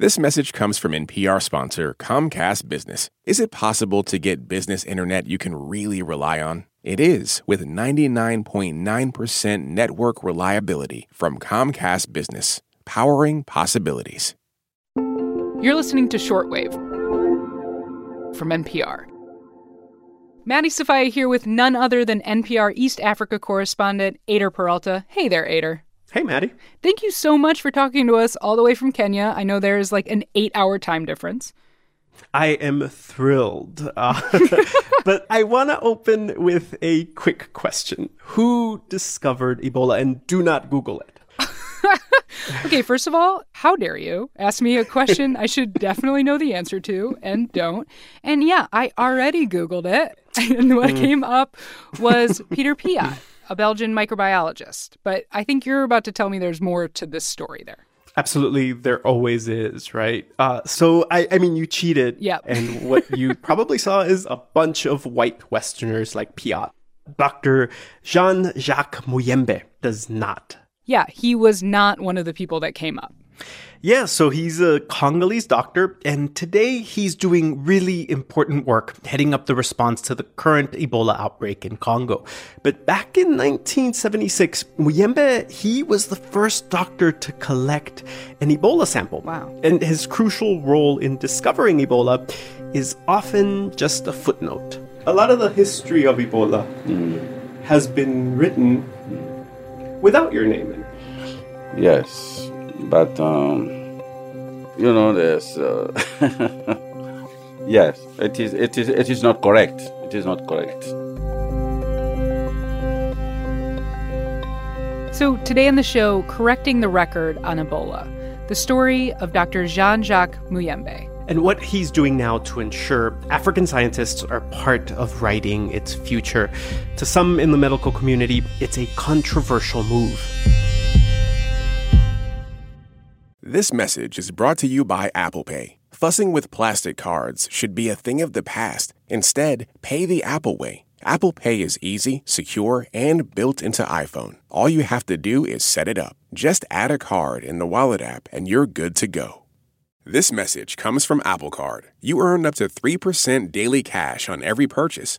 This message comes from NPR sponsor Comcast Business. Is it possible to get business internet you can really rely on? It is with 99.9% network reliability from Comcast Business, powering possibilities. You're listening to Shortwave from NPR. Maddie Sofia here with none other than NPR East Africa correspondent Eyder Peralta. Hey there, Eyder. Hey, Maddie. Thank you so much for talking to us all the way from Kenya. I know there's like an eight hour time difference. I am thrilled. Uh, but I want to open with a quick question Who discovered Ebola? And do not Google it. okay, first of all, how dare you ask me a question I should definitely know the answer to and don't. And yeah, I already Googled it. And what mm. came up was Peter Piot, a Belgian microbiologist. But I think you're about to tell me there's more to this story there. Absolutely, there always is, right? Uh, so, I, I mean, you cheated. Yeah. and what you probably saw is a bunch of white Westerners like Piot. Dr. Jean Jacques Muyembe does not yeah, he was not one of the people that came up. Yeah, so he's a Congolese doctor, and today he's doing really important work heading up the response to the current Ebola outbreak in Congo. But back in 1976, Muyembe, he was the first doctor to collect an Ebola sample. Wow. And his crucial role in discovering Ebola is often just a footnote. A lot of the history of Ebola mm. has been written without your name in it. Yes, but um, you know, there's uh, yes, it is. It is. It is not correct. It is not correct. So today on the show, correcting the record on Ebola, the story of Dr. Jean-Jacques Muyembe and what he's doing now to ensure African scientists are part of writing its future. To some in the medical community, it's a controversial move. This message is brought to you by Apple Pay. Fussing with plastic cards should be a thing of the past. Instead, pay the Apple way. Apple Pay is easy, secure, and built into iPhone. All you have to do is set it up. Just add a card in the Wallet app and you're good to go. This message comes from Apple Card. You earn up to 3% daily cash on every purchase.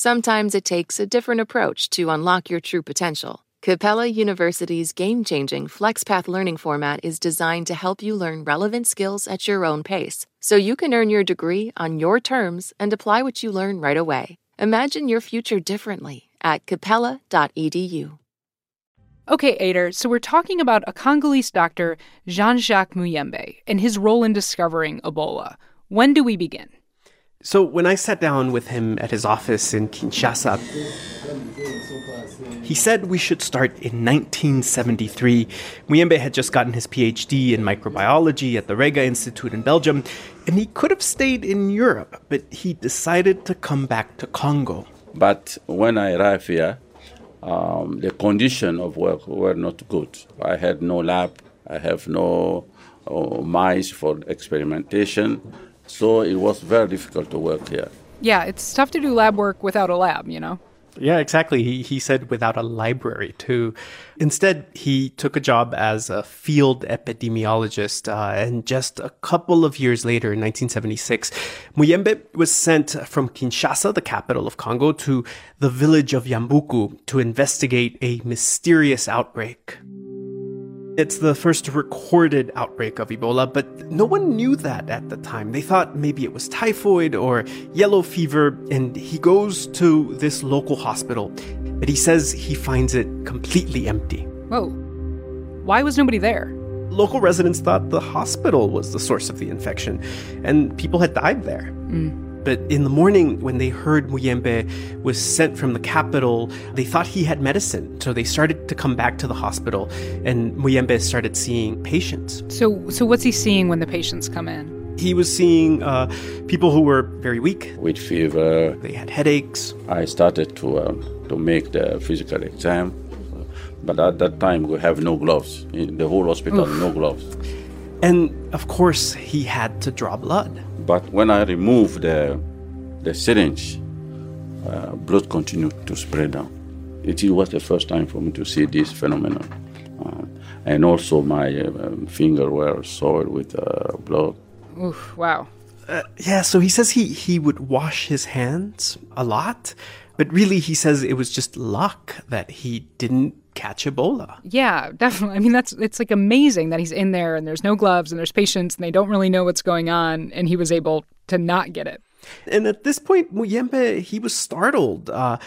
Sometimes it takes a different approach to unlock your true potential. Capella University's game changing FlexPath learning format is designed to help you learn relevant skills at your own pace, so you can earn your degree on your terms and apply what you learn right away. Imagine your future differently at capella.edu. Okay, Eyder, so we're talking about a Congolese doctor, Jean Jacques Muyembe, and his role in discovering Ebola. When do we begin? So, when I sat down with him at his office in Kinshasa, he said we should start in 1973. Muyembe had just gotten his PhD in microbiology at the Rega Institute in Belgium, and he could have stayed in Europe, but he decided to come back to Congo. But when I arrived here, um, the condition of work were not good. I had no lab, I have no uh, mice for experimentation. So it was very difficult to work here. Yeah, it's tough to do lab work without a lab, you know? Yeah, exactly. He, he said without a library, too. Instead, he took a job as a field epidemiologist. Uh, and just a couple of years later, in 1976, Muyembe was sent from Kinshasa, the capital of Congo, to the village of Yambuku to investigate a mysterious outbreak. It's the first recorded outbreak of Ebola, but no one knew that at the time. They thought maybe it was typhoid or yellow fever, and he goes to this local hospital, but he says he finds it completely empty. Whoa. Why was nobody there? Local residents thought the hospital was the source of the infection, and people had died there. Mm. But in the morning, when they heard Muyembe was sent from the capital, they thought he had medicine. So they started to come back to the hospital, and Muyembe started seeing patients. So, so what's he seeing when the patients come in? He was seeing uh, people who were very weak. With fever. They had headaches. I started to, um, to make the physical exam. But at that time, we have no gloves. In the whole hospital, Oof. no gloves. And of course, he had to draw blood. But when I removed the, the syringe, uh, blood continued to spread down. It was the first time for me to see this phenomenon. Uh, and also my um, finger were soiled with uh, blood. Oof, wow. Uh, yeah, so he says he, he would wash his hands a lot, but really he says it was just luck that he didn't catch Ebola. Yeah, definitely. I mean, that's it's like amazing that he's in there and there's no gloves and there's patients and they don't really know what's going on, and he was able to not get it. And at this point, Muyembe he was startled, uh,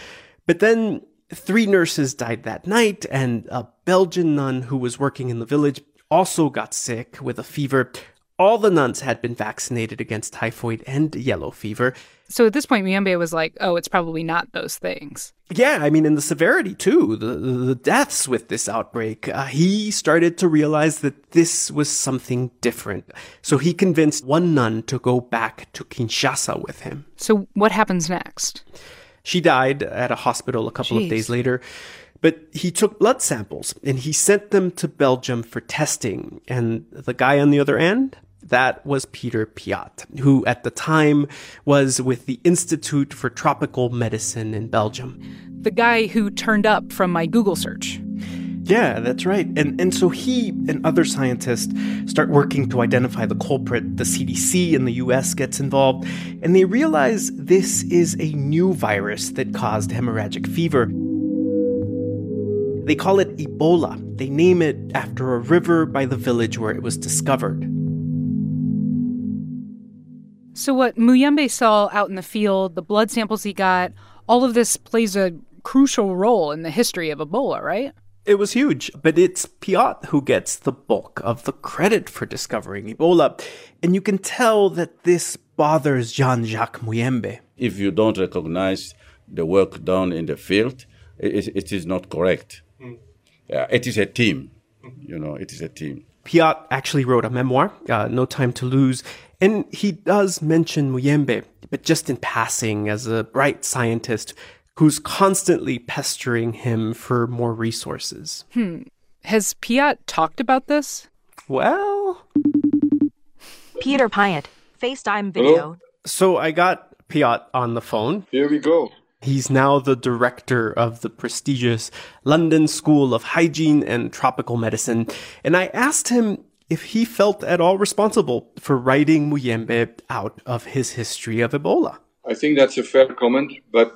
but then three nurses died that night, and a Belgian nun who was working in the village also got sick with a fever. All the nuns had been vaccinated against typhoid and yellow fever. So at this point, Muyembe was like, oh, it's probably not those things. Yeah, I mean, in the severity too, the, the deaths with this outbreak, uh, he started to realize that this was something different. So he convinced one nun to go back to Kinshasa with him. So what happens next? She died at a hospital a couple Jeez. of days later. But he took blood samples and he sent them to Belgium for testing. And the guy on the other end, that was Peter Piot, who at the time was with the Institute for Tropical Medicine in Belgium. The guy who turned up from my Google search. Yeah, that's right. And and so he and other scientists start working to identify the culprit. The CDC in the US gets involved, and they realize this is a new virus that caused hemorrhagic fever. They call it Ebola. They name it after a river by the village where it was discovered. So, what Muyembe saw out in the field, the blood samples he got, all of this plays a crucial role in the history of Ebola, right? It was huge, but it's Piot who gets the bulk of the credit for discovering Ebola. And you can tell that this bothers Jean Jacques Muyembe. If you don't recognize the work done in the field, it, it is not correct. Mm. Yeah, it is a team. You know, it is a team. Piot actually wrote a memoir, uh, No Time to Lose, and he does mention Muyembe, but just in passing as a bright scientist who's constantly pestering him for more resources. Hmm. Has Piot talked about this? Well. Peter Piot, FaceTime video. Hello? So I got Piot on the phone. Here we go. He's now the director of the prestigious London School of Hygiene and Tropical Medicine. And I asked him if he felt at all responsible for writing Muyembe out of his history of Ebola. I think that's a fair comment, but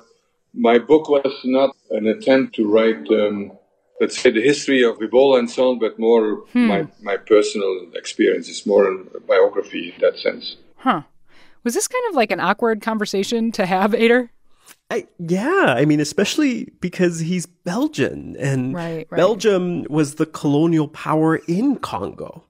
my book was not an attempt to write, um, let's say, the history of Ebola and so on, but more hmm. my, my personal experience. It's more a biography in that sense. Huh. Was this kind of like an awkward conversation to have, Eyder? I, yeah, I mean, especially because he's Belgian, and right, right. Belgium was the colonial power in Congo.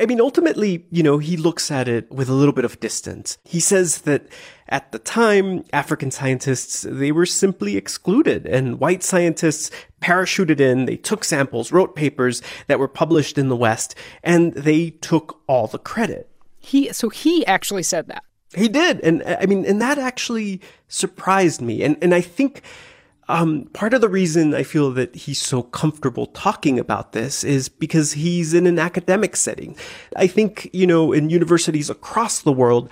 I mean, ultimately, you know, he looks at it with a little bit of distance. He says that at the time, African scientists, they were simply excluded and white scientists parachuted in, they took samples, wrote papers that were published in the West, and they took all the credit. He, so he actually said that. He did. And I mean, and that actually surprised me. And, and I think, um, part of the reason I feel that he's so comfortable talking about this is because he's in an academic setting. I think, you know, in universities across the world,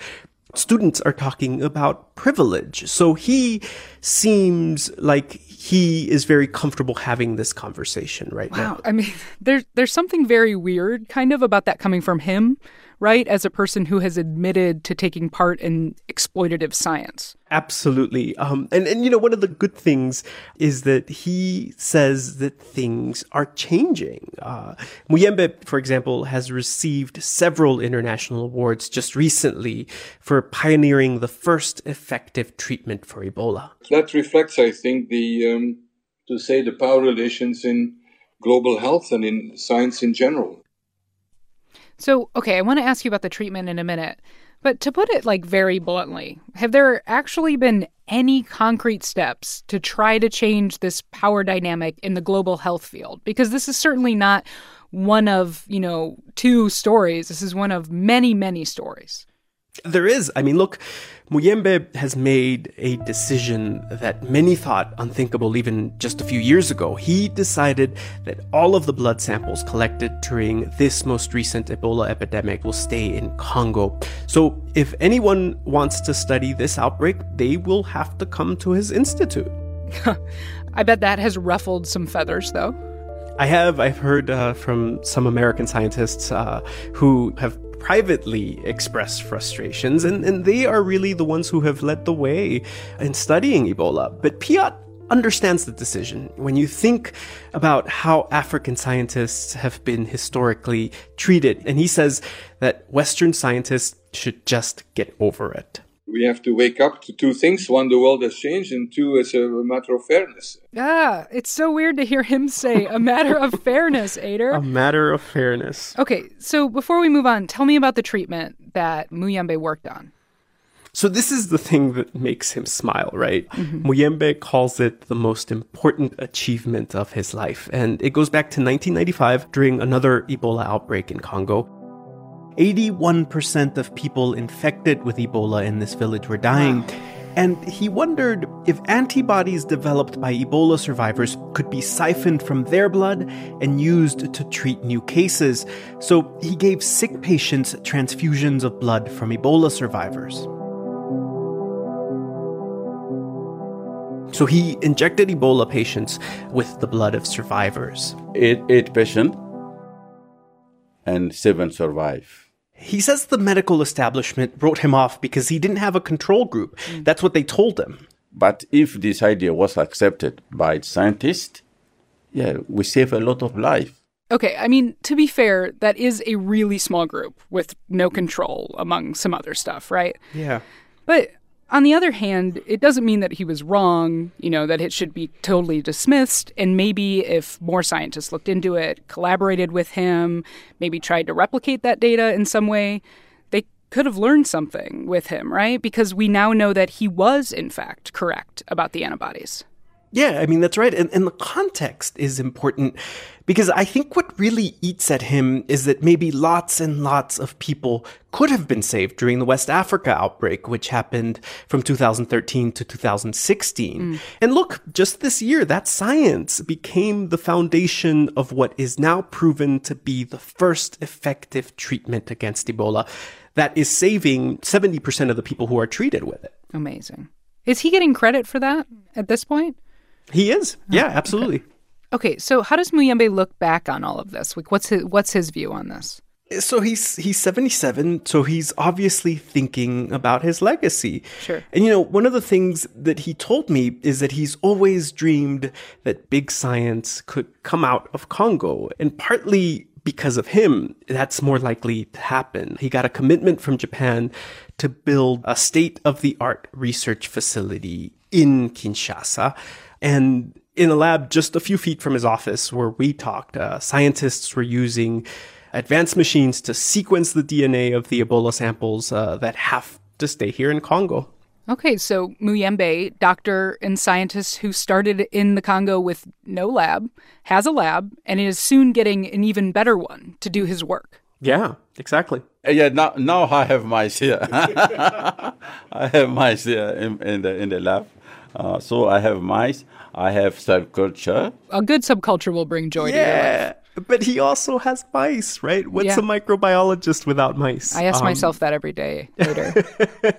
students are talking about privilege. So he seems like he is very comfortable having this conversation right wow. now. I mean, there's there's something very weird kind of about that coming from him right? As a person who has admitted to taking part in exploitative science. Absolutely. Um, and, and, you know, one of the good things is that he says that things are changing. Uh, Muyembe, for example, has received several international awards just recently for pioneering the first effective treatment for Ebola. That reflects, I think, the, um, to say, the power relations in global health and in science in general. So, okay, I want to ask you about the treatment in a minute. But to put it like very bluntly, have there actually been any concrete steps to try to change this power dynamic in the global health field? Because this is certainly not one of, you know, two stories. This is one of many, many stories. There is. I mean, look, Muyembe has made a decision that many thought unthinkable even just a few years ago. He decided that all of the blood samples collected during this most recent Ebola epidemic will stay in Congo. So if anyone wants to study this outbreak, they will have to come to his institute. I bet that has ruffled some feathers, though. I have. I've heard uh, from some American scientists uh, who have privately express frustrations, and, and they are really the ones who have led the way in studying Ebola. But Piot understands the decision. When you think about how African scientists have been historically treated, and he says that Western scientists should just get over it we have to wake up to two things. One, the world has changed, and two, it's a matter of fairness. Ah, it's so weird to hear him say a matter of fairness, Eyder. A matter of fairness. Okay, so before we move on, tell me about the treatment that Muyembe worked on. So this is the thing that makes him smile, right? Mm-hmm. Muyembe calls it the most important achievement of his life. And it goes back to 1995 during another Ebola outbreak in Congo. 81% of people infected with Ebola in this village were dying. Wow. And he wondered if antibodies developed by Ebola survivors could be siphoned from their blood and used to treat new cases. So he gave sick patients transfusions of blood from Ebola survivors. So he injected Ebola patients with the blood of survivors. Eight, eight patients, and seven survive. He says the medical establishment wrote him off because he didn't have a control group. Mm. That's what they told him. But if this idea was accepted by scientists, yeah, we save a lot of life. Okay, I mean, to be fair, that is a really small group with no control among some other stuff, right? Yeah. But on the other hand, it doesn't mean that he was wrong, you know, that it should be totally dismissed. And maybe if more scientists looked into it, collaborated with him, maybe tried to replicate that data in some way, they could have learned something with him, right? Because we now know that he was, in fact, correct about the antibodies. Yeah, I mean, that's right. And, and the context is important because I think what really eats at him is that maybe lots and lots of people could have been saved during the West Africa outbreak, which happened from 2013 to 2016. Mm. And look, just this year, that science became the foundation of what is now proven to be the first effective treatment against Ebola that is saving 70% of the people who are treated with it. Amazing. Is he getting credit for that at this point? He is. Yeah, oh, absolutely. Okay. okay. so how does Muyembe look back on all of this? Like what's his what's his view on this? So he's he's 77, so he's obviously thinking about his legacy. Sure. And you know, one of the things that he told me is that he's always dreamed that big science could come out of Congo, and partly because of him, that's more likely to happen. He got a commitment from Japan to build a state of the art research facility in Kinshasa. And in a lab just a few feet from his office where we talked, uh, scientists were using advanced machines to sequence the DNA of the Ebola samples uh, that have to stay here in Congo. Okay, so Muyembe, doctor and scientist who started in the Congo with no lab, has a lab and is soon getting an even better one to do his work. Yeah, exactly. Uh, yeah, now now I have mice here. I have mice here in, in the in the lab. Uh, so I have mice. I have subculture. A good subculture will bring joy yeah, to your life. But he also has mice, right? What's yeah. a microbiologist without mice? I ask um, myself that every day later.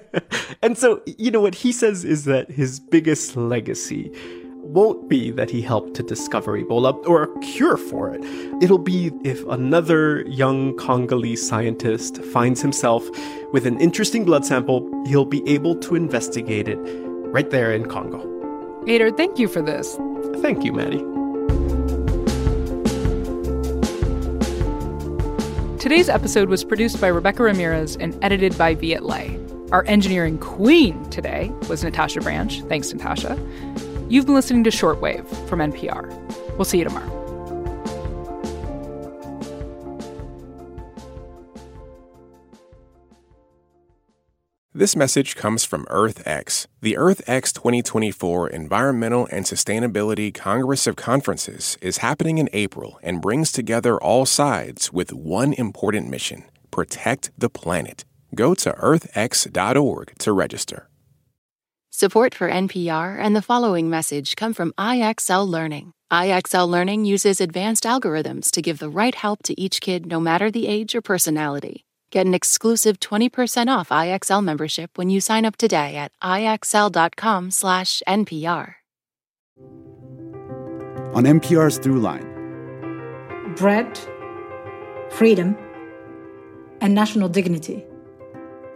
and so, you know, what he says is that his biggest legacy won't be that he helped to discover Ebola or a cure for it. It'll be if another young Congolese scientist finds himself with an interesting blood sample, he'll be able to investigate it right there in Congo. Eyder, thank you for this. Thank you, Maddie. Today's episode was produced by Rebecca Ramirez and edited by Viet Le. Our engineering queen today was Natasha Branch. Thanks, Natasha. You've been listening to Shortwave from NPR. We'll see you tomorrow. This message comes from EarthX. The EarthX 2024 Environmental and Sustainability Congress of Conferences is happening in April and brings together all sides with one important mission protect the planet. Go to earthx.org to register. Support for NPR and the following message come from IXL Learning. IXL Learning uses advanced algorithms to give the right help to each kid no matter the age or personality. Get an exclusive 20% off IXL membership when you sign up today at IXL.com/NPR. On NPR's Throughline, bread, freedom, and national dignity.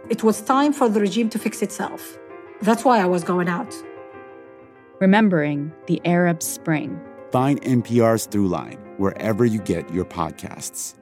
It was time for the regime to fix itself. That's why I was going out. Remembering the Arab Spring. Find NPR's Throughline wherever you get your podcasts.